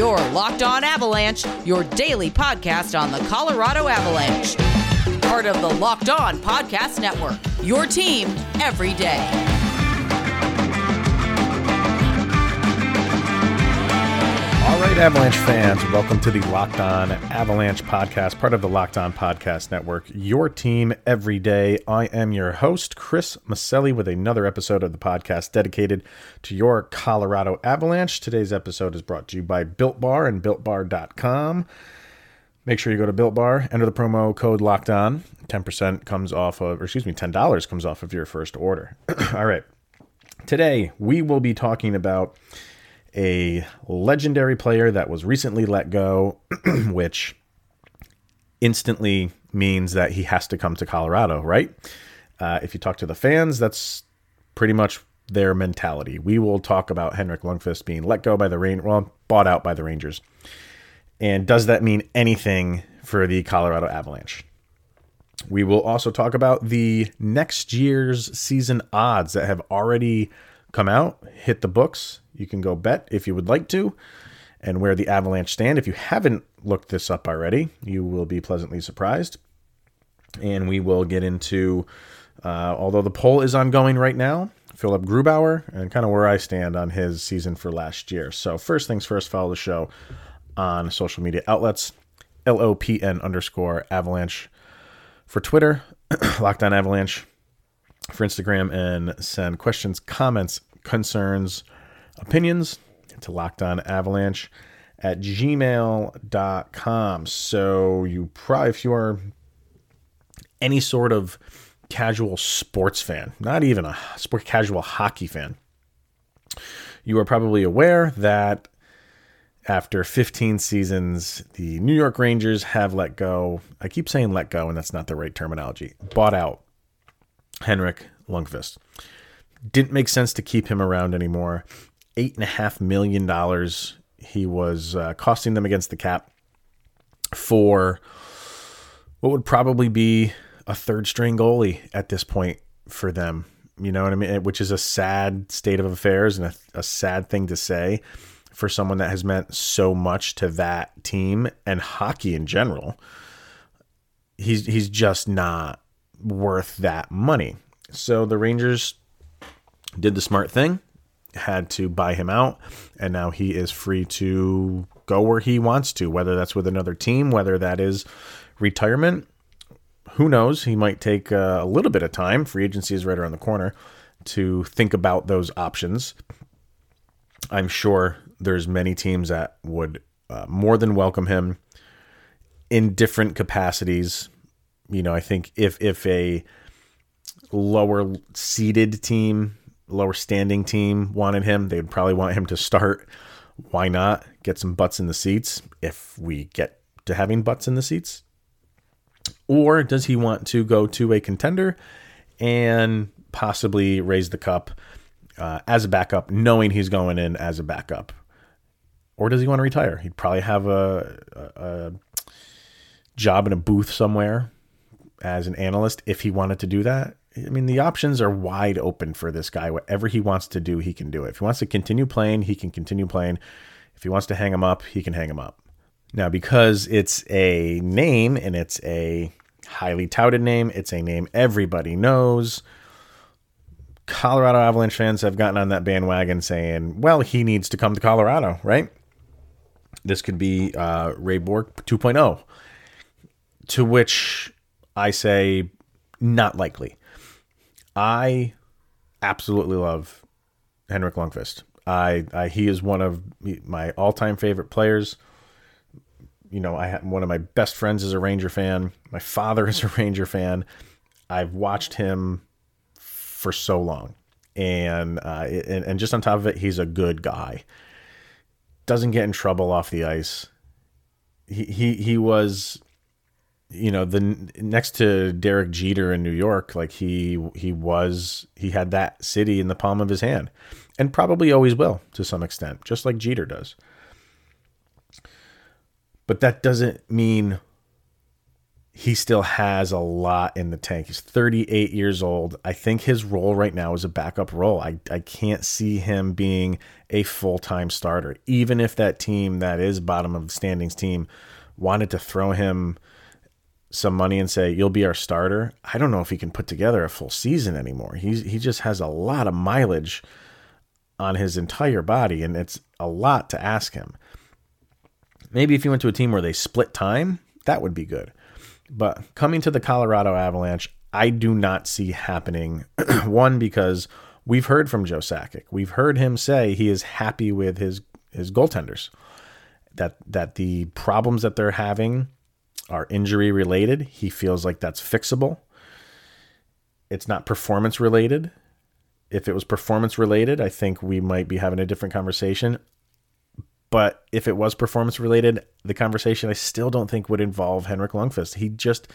Your Locked On Avalanche, your daily podcast on the Colorado Avalanche. Part of the Locked On Podcast Network. Your team every day. Right, Avalanche fans, welcome to the Locked On Avalanche podcast, part of the Locked On Podcast Network. Your team every day. I am your host, Chris Maselli, with another episode of the podcast dedicated to your Colorado Avalanche. Today's episode is brought to you by Built Bar and BuiltBar.com. Make sure you go to Built Bar, enter the promo code Locked On. 10% comes off of, or excuse me, $10 comes off of your first order. All right. Today, we will be talking about a legendary player that was recently let go, which instantly means that he has to come to Colorado, right? Uh, if you talk to the fans, that's pretty much their mentality. We will talk about Henrik Lundqvist being let go by the Rain, well, bought out by the Rangers. And does that mean anything for the Colorado Avalanche? We will also talk about the next year's season odds that have already come out, hit the books. You can go bet if you would like to, and where the Avalanche stand. If you haven't looked this up already, you will be pleasantly surprised. And we will get into, uh, although the poll is ongoing right now, Philipp Grubauer and kind of where I stand on his season for last year. So, first things first, follow the show on social media outlets LOPN underscore avalanche for Twitter, Locked On Avalanche for Instagram, and send questions, comments, concerns, opinions to Locked On Avalanche at gmail.com. So you probably, if you are any sort of casual sports fan, not even a sport casual hockey fan, you are probably aware that after 15 seasons, the New York Rangers have let go. I keep saying let go, and that's not the right terminology. Bought out Henrik Lundqvist. Didn't make sense to keep him around anymore. Eight and a half million dollars he was uh, costing them against the cap for what would probably be a third string goalie at this point for them. You know what I mean? Which is a sad state of affairs and a, a sad thing to say for someone that has meant so much to that team and hockey in general. He's he's just not worth that money. So the Rangers did the smart thing, had to buy him out, and now he is free to go where he wants to, whether that's with another team, whether that is retirement. Who knows? He might take a little bit of time. Free agency is right around the corner to think about those options. I'm sure there's many teams that would uh, more than welcome him in different capacities. You know, I think if if a lower seeded team, lower standing team wanted him, they would probably want him to start. Why not get some butts in the seats if we get to having butts in the seats? Or does he want to go to a contender and possibly raise the cup uh, as a backup, knowing he's going in as a backup? Or does he want to retire? He'd probably have a, a, a job in a booth somewhere as an analyst if he wanted to do that. I mean, the options are wide open for this guy. Whatever he wants to do, he can do it. If he wants to continue playing, he can continue playing. If he wants to hang him up, he can hang him up. Now, because it's a name and it's a highly touted name, it's a name everybody knows. Colorado Avalanche fans have gotten on that bandwagon saying, well, he needs to come to Colorado, right? This could be uh, Ray Bourque 2.0. To which I say, not likely. I absolutely love Henrik Lundqvist. I, I he is one of my all-time favorite players. You know, I have one of my best friends is a Ranger fan. My father is a Ranger fan. I've watched him for so long, and uh, and, and just on top of it, he's a good guy. Doesn't get in trouble off the ice. He he he was you know the next to Derek Jeter in New York like he he was he had that city in the palm of his hand and probably always will to some extent just like Jeter does but that doesn't mean he still has a lot in the tank. He's 38 years old. I think his role right now is a backup role. I, I can't see him being a full time starter, even if that team that is bottom of the standings team wanted to throw him some money and say you'll be our starter. I don't know if he can put together a full season anymore. He's he just has a lot of mileage on his entire body, and it's a lot to ask him. Maybe if he went to a team where they split time, that would be good. But coming to the Colorado Avalanche, I do not see happening. One, because we've heard from Joe Sakic. We've heard him say he is happy with his his goaltenders. That that the problems that they're having are injury related. He feels like that's fixable. It's not performance related. If it was performance related, I think we might be having a different conversation. But if it was performance related, the conversation I still don't think would involve Henrik Lundqvist. He just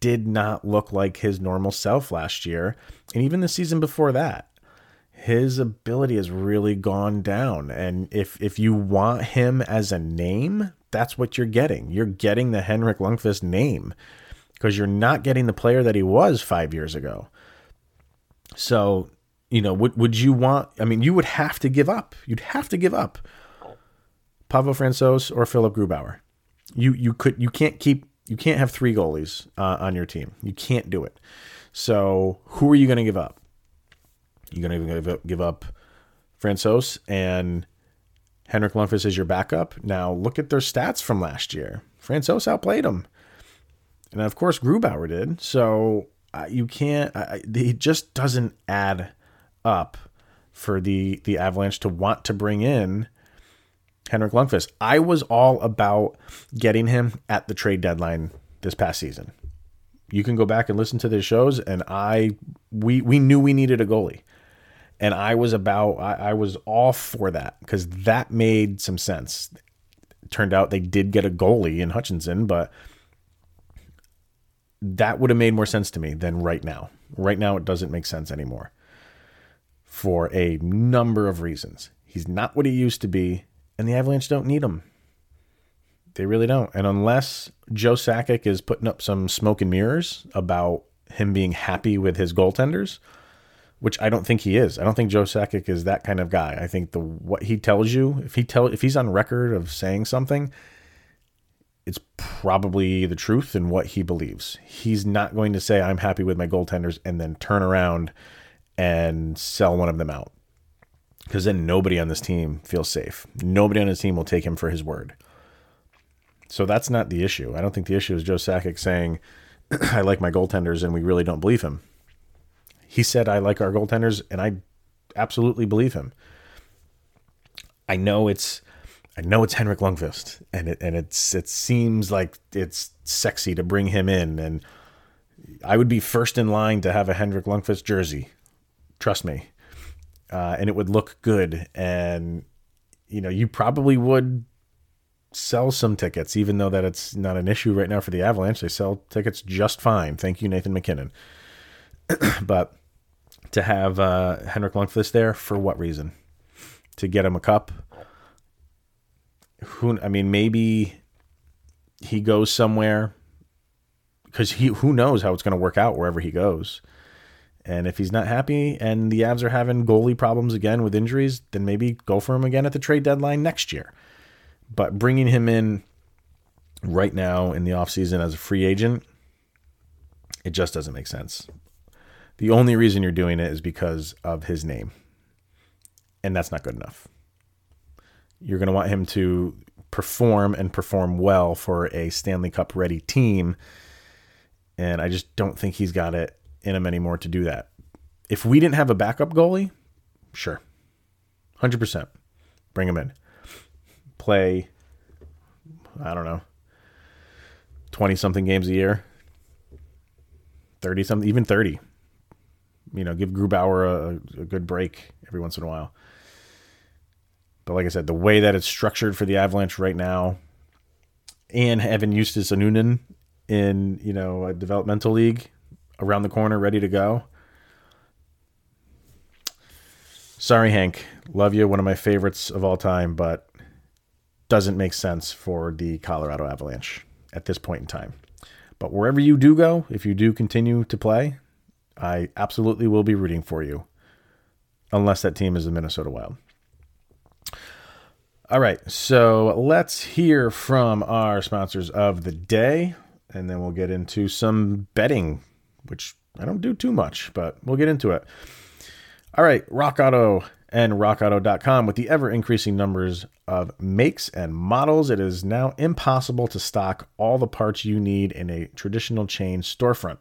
did not look like his normal self last year, and even the season before that. His ability has really gone down, and if if you want him as a name, that's what you're getting. You're getting the Henrik Lundqvist name because you're not getting the player that he was five years ago. So, you know, would would you want? I mean, you would have to give up. You'd have to give up Pavel Francouz or Philipp Grubauer. You you could you can't keep you can't have three goalies uh, on your team. You can't do it. So who are you going to give up? You're going to give up, give up Francouz and Henrik Lundqvist is your backup. Now look at their stats from last year. Francouz outplayed him, and of course Grubauer did. So uh, you can't. Uh, it just doesn't add up for the the Avalanche to want to bring in Henrik Lundqvist. I was all about getting him at the trade deadline this past season. You can go back and listen to the shows, and I we we knew we needed a goalie, and I was about I, I was all for that because that made some sense. Turned out they did get a goalie in Hutchinson, but that would have made more sense to me than right now. Right now, it doesn't make sense anymore for a number of reasons. He's not what he used to be and the Avalanche don't need him. They really don't. And unless Joe Sakic is putting up some smoke and mirrors about him being happy with his goaltenders, which I don't think he is. I don't think Joe Sakic is that kind of guy. I think the what he tells you, if he tell if he's on record of saying something, it's probably the truth in what he believes. He's not going to say I'm happy with my goaltenders and then turn around and sell one of them out because then nobody on this team feels safe. Nobody on his team will take him for his word. So that's not the issue. I don't think the issue is Joe Sakic saying, I like my goaltenders and we really don't believe him. He said, I like our goaltenders and I absolutely believe him. I know it's I know it's Henrik Lundqvist and it and it's it seems like it's sexy to bring him in and I would be first in line to have a Henrik Lundqvist jersey. Trust me uh, and it would look good. And you know, you probably would sell some tickets, even though that it's not an issue right now for the Avalanche. They sell tickets just fine. Thank you, Nathan MacKinnon. but to have uh, Henrik Lundqvist there for what reason? To get him a cup? Who? I mean, maybe he goes somewhere because he who knows how it's going to work out wherever he goes. And if he's not happy and the Avs are having goalie problems again with injuries, then maybe go for him again at the trade deadline next year. But bringing him in right now in the offseason as a free agent, it just doesn't make sense. The only reason you're doing it is because of his name. And that's not good enough. You're going to want him to perform and perform well for a Stanley Cup ready team. And I just don't think he's got it in him anymore to do that. If we didn't have a backup goalie, sure. 100%. Bring him in. Play, I don't know, 20 something games a year, 30 something, even 30. You know, give Grubauer a, a good break every once in a while. But like I said, the way that it's structured for the Avalanche right now, and having Justus Annunen in you know a developmental league around the corner, ready to go. Sorry, Hank. Love you. One of my favorites of all time, but doesn't make sense for the Colorado Avalanche at this point in time. But wherever you do go, if you do continue to play, I absolutely will be rooting for you, unless that team is the Minnesota Wild. All right, so let's hear from our sponsors of the day, and then we'll get into some betting, which I don't do too much, but we'll get into it. All right, Rock Auto and rockauto.com with the ever increasing numbers of makes and models it is now impossible to stock all the parts you need in a traditional chain storefront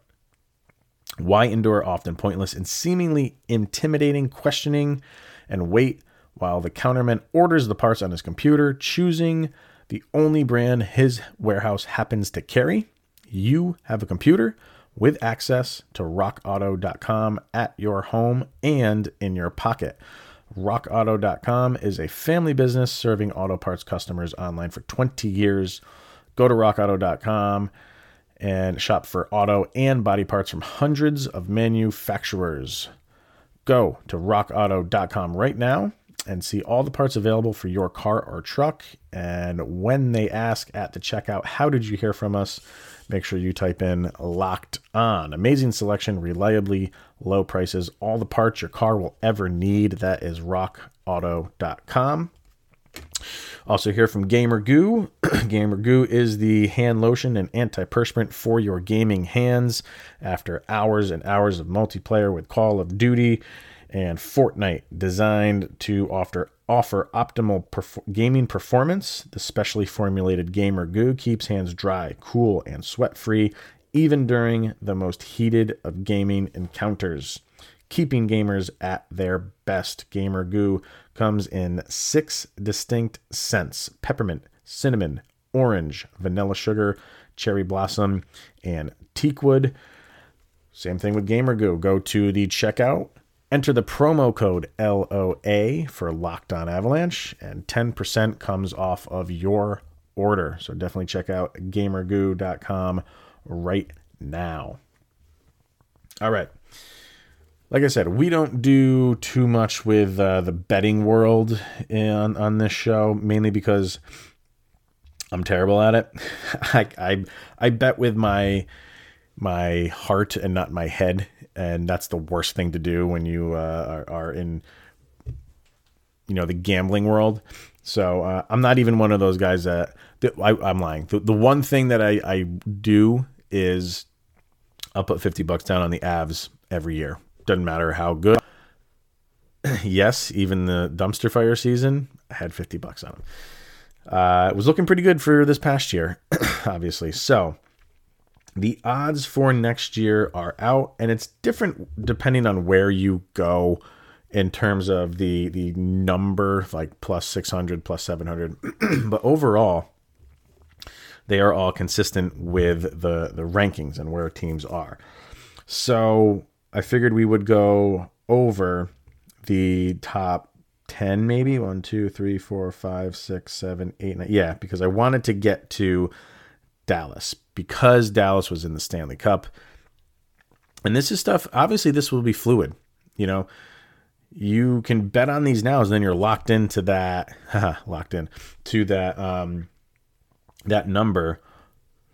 why endure often pointless and seemingly intimidating questioning and wait while the counterman orders the parts on his computer choosing the only brand his warehouse happens to carry you have a computer with access to rockauto.com at your home and in your pocket RockAuto.com is a family business serving auto parts customers online for 20 years. Go to RockAuto.com and shop for auto and body parts from hundreds of manufacturers. Go to RockAuto.com right now and see all the parts available for your car or truck. And when they ask at the checkout, How did you hear from us? Make sure you type in locked on. Amazing selection, reliably low prices, all the parts your car will ever need. That is rockauto.com. Also, hear from Gamer Goo. Gamer Goo is the hand lotion and antiperspirant for your gaming hands. After hours and hours of multiplayer with Call of Duty and Fortnite, designed to offer offer optimal perf- gaming performance. The specially formulated Gamer Goo keeps hands dry, cool, and sweat free, even during the most heated of gaming encounters. Keeping gamers at their best. Gamer Goo comes in six distinct scents peppermint, cinnamon, orange, vanilla sugar, cherry blossom, and teakwood. Same thing with Gamer Goo. Go to the checkout Enter the promo code LOA for Locked On Avalanche, and 10% comes off of your order. So definitely check out gamergoo.com right now. All right. Like I said, we don't do too much with uh, the betting world on, on this show, mainly because I'm terrible at it. I, I, I bet with my my heart and not my head and that's the worst thing to do when you uh, are, are, in you know the gambling world. So uh, I'm not even one of those guys that, that I, am lying. The, the one thing that I, I do is I'll put 50 bucks down on the Avs every year. Doesn't matter how good. yes, even the dumpster fire season, I had 50 bucks on them. Uh, it was looking pretty good for this past year, obviously. So the odds for next year are out, and it's different depending on where you go in terms of the the number, like plus 600, plus 700. but overall, they are all consistent with the the rankings and where teams are. So I figured we would go over the top 10 maybe one two three four five six seven eight nine yeah because i wanted to get to dallas because Dallas was in the Stanley Cup. And this is stuff, obviously, this will be fluid. You know, you can bet on these now, and then you're locked into that, locked in to that, um, that number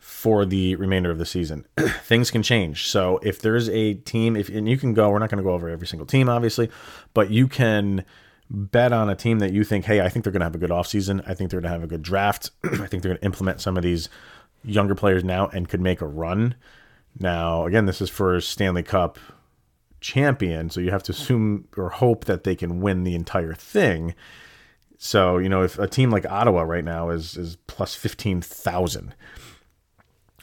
for the remainder of the season. Things can change. So if there's a team, if and you can go, we're not going to go over every single team, obviously, but you can bet on a team that you think, hey, I think they're going to have a good offseason. I think they're going to have a good draft. I think they're going to implement some of these younger players now and could make a run. Now, again, this is for Stanley Cup champion, so you have to assume or hope that they can win the entire thing. So, you know, if a team like Ottawa right now is is plus 15,000,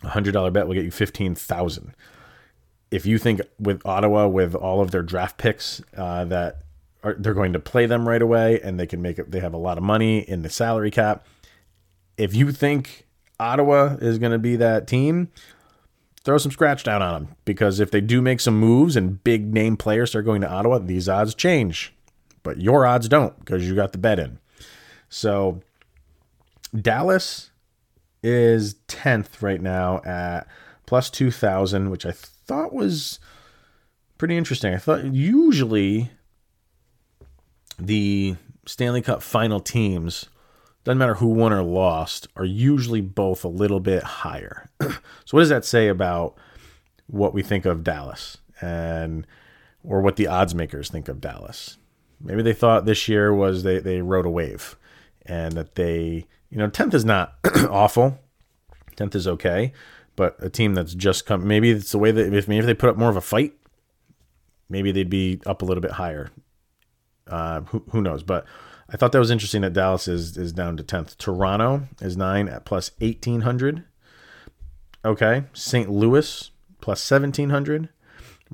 a $100 bet will get you 15,000. If you think with Ottawa with all of their draft picks uh, that are, they're going to play them right away and they can make it they have a lot of money in the salary cap, if you think Ottawa is going to be that team, throw some scratch down on them because if they do make some moves and big name players start going to Ottawa, these odds change. But your odds don't because you got the bet in. So Dallas is 10th right now at plus 2,000, which I thought was pretty interesting. I thought usually the Stanley Cup final teams doesn't matter who won or lost, are usually both a little bit higher. so what does that say about what we think of Dallas and or what the odds makers think of Dallas? Maybe they thought this year was they they rode a wave and that they you know 10th is not awful. 10th is okay, but a team that's just come maybe it's the way that if maybe if they put up more of a fight, maybe they'd be up a little bit higher. Uh, who, who knows? But I thought that was interesting that Dallas is is down to 10th. Toronto is 9 at plus 1800. Okay. St. Louis plus 1700.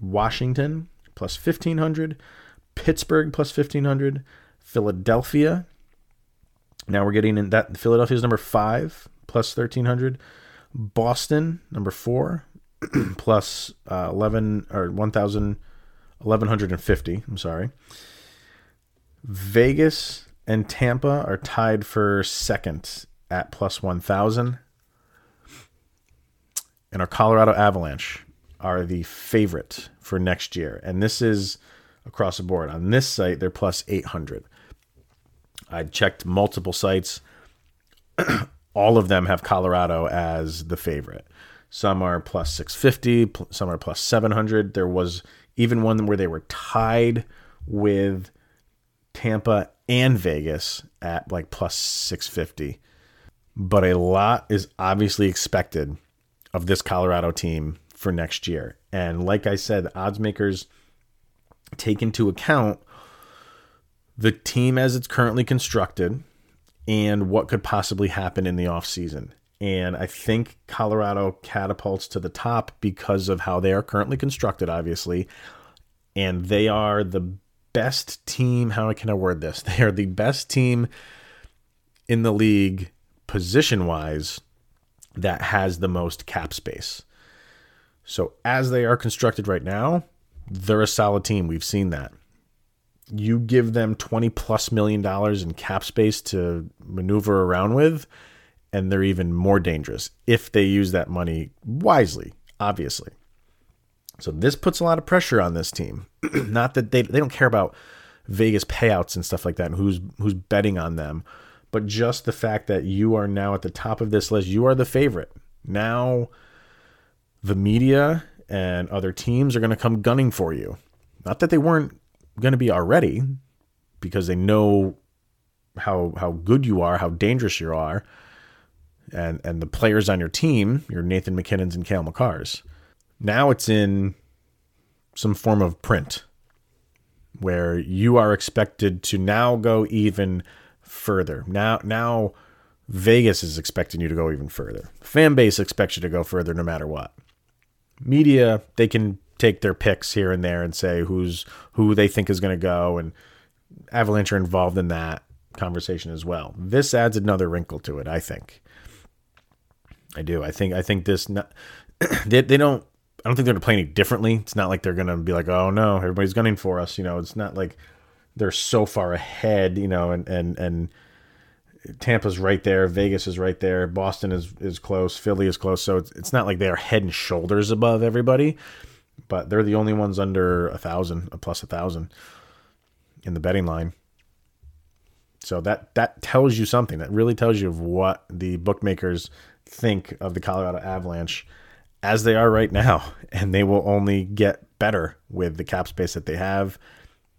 Washington plus 1500. Pittsburgh plus 1500. Philadelphia. Now we're getting in that Philadelphia is number 5 plus 1300. Boston number 4 plus, uh, 11 or 1000 1150, I'm sorry. Vegas and Tampa are tied for second at plus 1,000. And our Colorado Avalanche are the favorite for next year. And this is across the board. On this site, they're plus 800. I checked multiple sites. All of them have Colorado as the favorite. Some are plus 650, some are plus 700. There was even one where they were tied with Tampa and Vegas at like plus 650. But a lot is obviously expected of this Colorado team for next year. And like I said, odds makers take into account the team as it's currently constructed and what could possibly happen in the offseason. And I think Colorado catapults to the top because of how they are currently constructed, obviously. And they are the best team. How can I word this? They are the best team in the league, position wise, that has the most cap space. So, as they are constructed right now, they're a solid team. We've seen that. You give them 20 plus million dollars in cap space to maneuver around with, and they're even more dangerous if they use that money wisely, obviously. So this puts a lot of pressure on this team. Not that they they don't care about Vegas payouts and stuff like that and who's who's betting on them, but just the fact that you are now at the top of this list, you are the favorite. Now the media and other teams are going to come gunning for you. Not that they weren't going to be already because they know how how good you are, how dangerous you are, and and the players on your team, your Nathan MacKinnons and Cale Makars. Now it's in some form of print where you are expected to now go even further. Now now Vegas is expecting you to go even further. Fan base expects you to go further no matter what. Media, they can take their picks here and there and say who's who they think is going to go and Avalanche are involved in that conversation as well. This adds another wrinkle to it, I think. I do. I think I think this not, they, they don't I don't think they're going to play any differently. It's not like they're going to be like, oh no, everybody's gunning for us. You know, it's not like they're so far ahead. You know, and and and Tampa's right there, Vegas is right there, Boston is is close, Philly is close. So it's it's not like they are head and shoulders above everybody, but they're the only ones under a thousand, a plus a thousand in the betting line. So that that tells you something. That really tells you of what the bookmakers think of the Colorado Avalanche as they are right now, and they will only get better with the cap space that they have,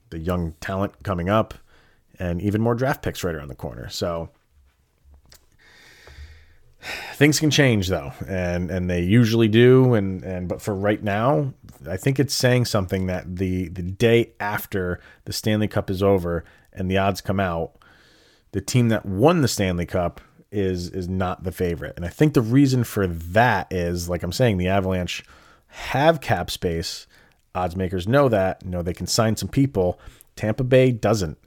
the young talent coming up, and even more draft picks right around the corner. So things can change though, and and they usually do. And and but for right now, I think it's saying something that the the day after the Stanley Cup is over and the odds come out, the team that won the Stanley Cup is is not the favorite. And I think the reason for that is like I'm saying the Avalanche have cap space. Odds makers know that, know they can sign some people. Tampa Bay doesn't.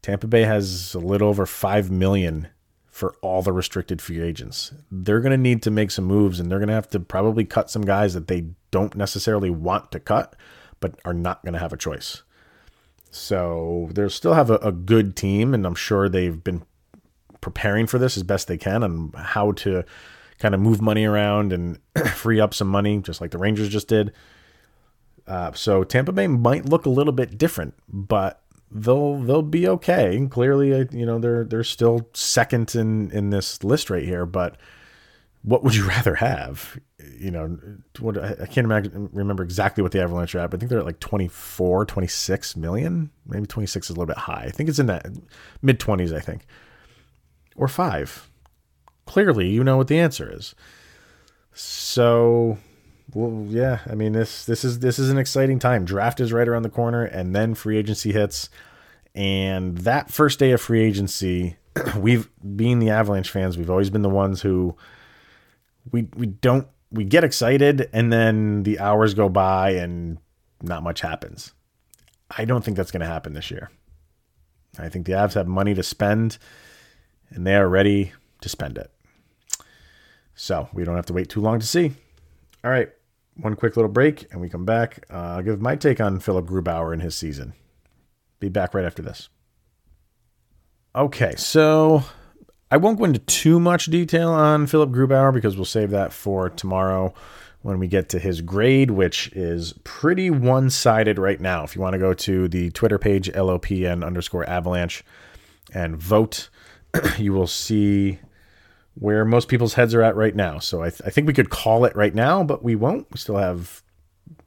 Tampa Bay has a little over 5 million for all the restricted free agents. They're going to need to make some moves and they're going to have to probably cut some guys that they don't necessarily want to cut, but are not going to have a choice. So they'll still have a, a, good team, and I'm sure they've been preparing for this as best they can on how to kind of move money around and free up some money, just like the Rangers just did. Uh, so Tampa Bay might look a little bit different, but they'll they'll be okay. Clearly, uh, you know they're they're still second in in this list right here. But what would you rather have? You know, what I can't imagine remember exactly what the Avalanche are at, but I think they're at like 24, 26 million. Maybe 26 is a little bit high. I think it's in that mid 20s, I think. Or 5. Clearly, you know what the answer is. So, well, yeah, I mean this this is this is an exciting time. Draft is right around the corner and then free agency hits. And that first day of free agency, we've being the Avalanche fans, we've always been the ones who we we don't we get excited and then the hours go by and not much happens. I don't think that's going to happen this year. I think the Avs have money to spend and they are ready to spend it. So we don't have to wait too long to see. All right, one quick little break and we come back. Uh, I'll give my take on Philipp Grubauer and his season. Be back right after this. Okay, so I won't go into too much detail on Philipp Grubauer because we'll save that for tomorrow when we get to his grade, which is pretty one sided right now. If you want to go to the Twitter page, LOPN underscore avalanche, and vote, you will see where most people's heads are at right now. So I, th- I think we could call it right now, but we won't. We still have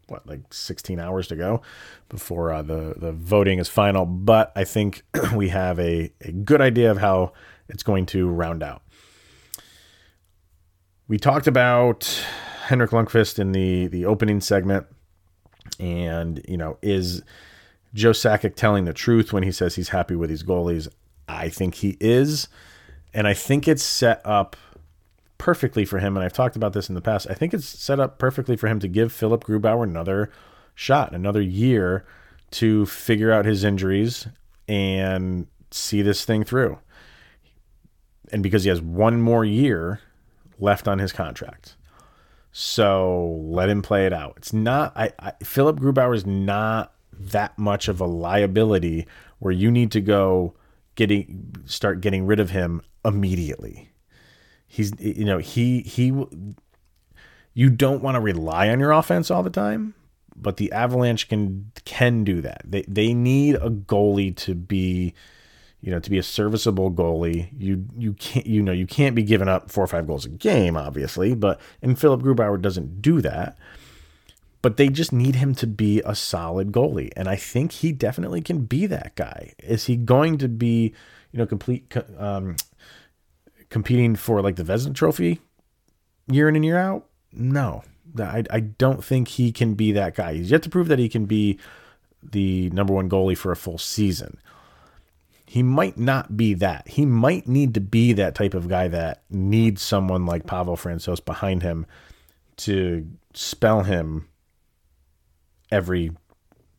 what like 16 hours to go before uh, the the voting is final. But I think we have a, a good idea of how it's going to round out. We talked about Henrik Lundqvist in the the opening segment, and you know, is Joe Sakic telling the truth when he says he's happy with his goalies? I think he is, and I think it's set up perfectly for him. And I've talked about this in the past. I think it's set up perfectly for him to give Philipp Grubauer another shot, another year to figure out his injuries and see this thing through and because he has one more year left on his contract. So let him play it out. It's not I, I Philipp Grubauer is not that much of a liability where you need to go getting start getting rid of him immediately. He's you know, he he you don't want to rely on your offense all the time, but the Avalanche can can do that. They they need a goalie to be you know, to be a serviceable goalie, you you can't you know you can't be giving up four or five goals a game, obviously. But and Philipp Grubauer doesn't do that. But they just need him to be a solid goalie, and I think he definitely can be that guy. Is he going to be, you know, complete um, competing for like the Vezina Trophy year in and year out? No, I I don't think he can be that guy. He's yet to prove that he can be the number one goalie for a full season he might not be that. He might need to be that type of guy that needs someone like Pavel Francouz behind him to spell him every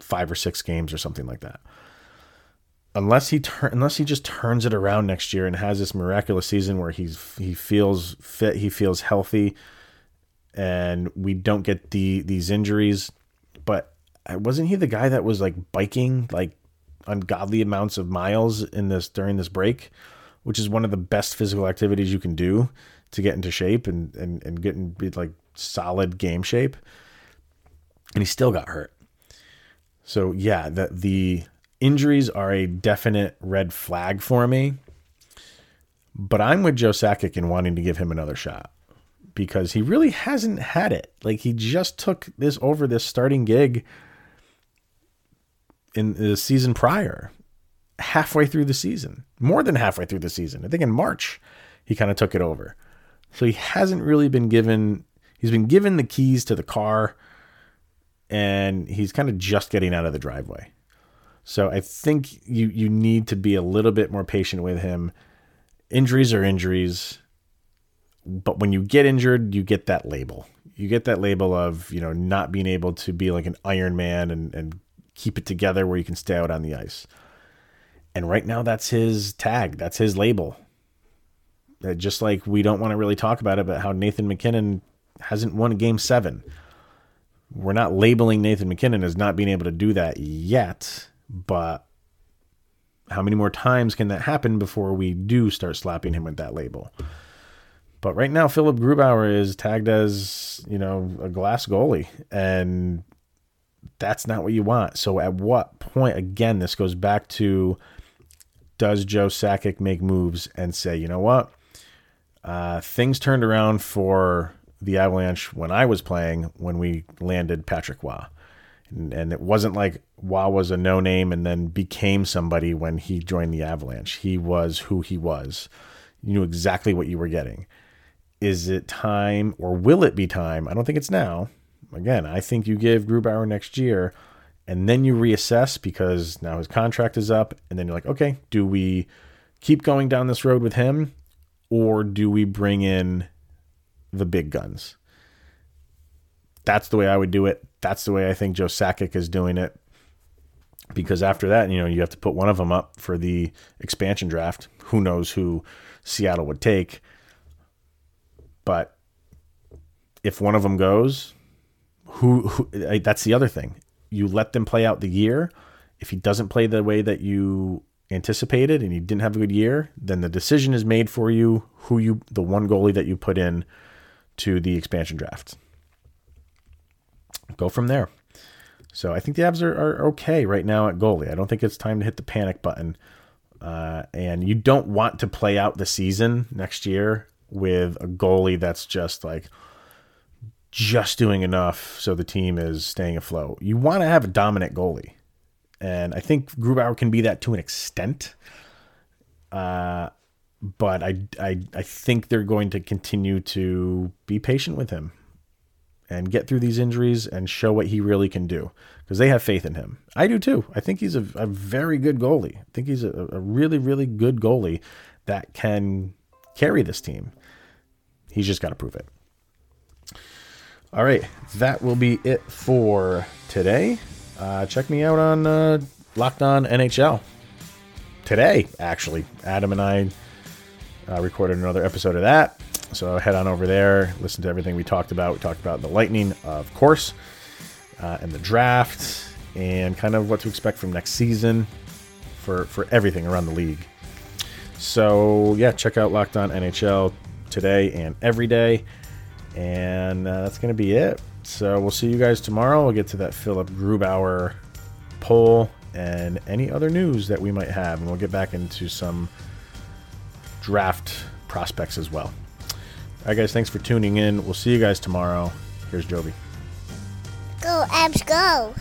five or six games or something like that. Unless he tur- unless he just turns it around next year and has this miraculous season where he's he feels fit, he feels healthy, and we don't get the these injuries. But uh, wasn't he the guy that was like biking like ungodly amounts of miles in this during this break, which is one of the best physical activities you can do to get into shape and and, and get in like solid game shape. And he still got hurt. So yeah, the the injuries are a definite red flag for me. But I'm with Joe Sakic in wanting to give him another shot because he really hasn't had it. Like he just took this over this starting gig in the season prior, halfway through the season, more than halfway through the season. I think in March, he kind of took it over. So he hasn't really been given, he's been given the keys to the car and he's kind of just getting out of the driveway. So I think you you need to be a little bit more patient with him. Injuries are injuries, but when you get injured, you get that label. You get that label of, you know, not being able to be like an Iron Man and, and keep it together where you can stay out on the ice. And right now, that's his tag, that's his label. Uh, just like we don't want to really talk about it, but how Nathan MacKinnon hasn't won a game seven. We're not labeling Nathan MacKinnon as not being able to do that yet, but how many more times can that happen before we do start slapping him with that label? But right now, Philipp Grubauer is tagged as, you know, a glass goalie. And that's not what you want. So at what point again this goes back to does Joe Sakic make moves and say, you know what? Uh, things turned around for the Avalanche when I was playing when we landed Patrick Roy. And, it wasn't like Roy was a no name and then became somebody when he joined the Avalanche. He was who he was. You knew exactly what you were getting. Is it time or will it be time? I don't think it's now. Again, I think you give Grubauer next year and then you reassess because now his contract is up. And then you're like, okay, do we keep going down this road with him or do we bring in the big guns? That's the way I would do it. That's the way I think Joe Sakic is doing it. Because after that, you know, you have to put one of them up for the expansion draft. Who knows who Seattle would take? But if one of them goes, who, who that's the other thing. You let them play out the year. If he doesn't play the way that you anticipated and you didn't have a good year, then the decision is made for you who you the one goalie that you put in to the expansion draft go from there. So I think the Avs are, are okay right now at goalie. I don't think it's time to hit the panic button. Uh, and you don't want to play out the season next year with a goalie that's just like just doing enough so the team is staying afloat. You want to have a dominant goalie. And I think Grubauer can be that to an extent. Uh, but I, I, I think they're going to continue to be patient with him and get through these injuries and show what he really can do because they have faith in him. I do too. I think he's a, a very good goalie. I think he's a, a, really, really good goalie that can carry this team. He's just got to prove it. All right, that will be it for today. Uh, check me out on uh, Locked On NHL today. Actually, Adam and I uh, recorded another episode of that. So head on over there, listen to everything we talked about. We talked about the Lightning, of course, uh, and the draft, and kind of what to expect from next season for for everything around the league. So yeah, check out Locked On NHL today and every day, and uh, that's gonna be it. So we'll see you guys tomorrow. We'll get to that Philipp Grubauer poll and any other news that we might have, and we'll get back into some draft prospects as well. All right, guys, thanks for tuning in. We'll see you guys tomorrow. Here's Jovi. Go, Avs, go.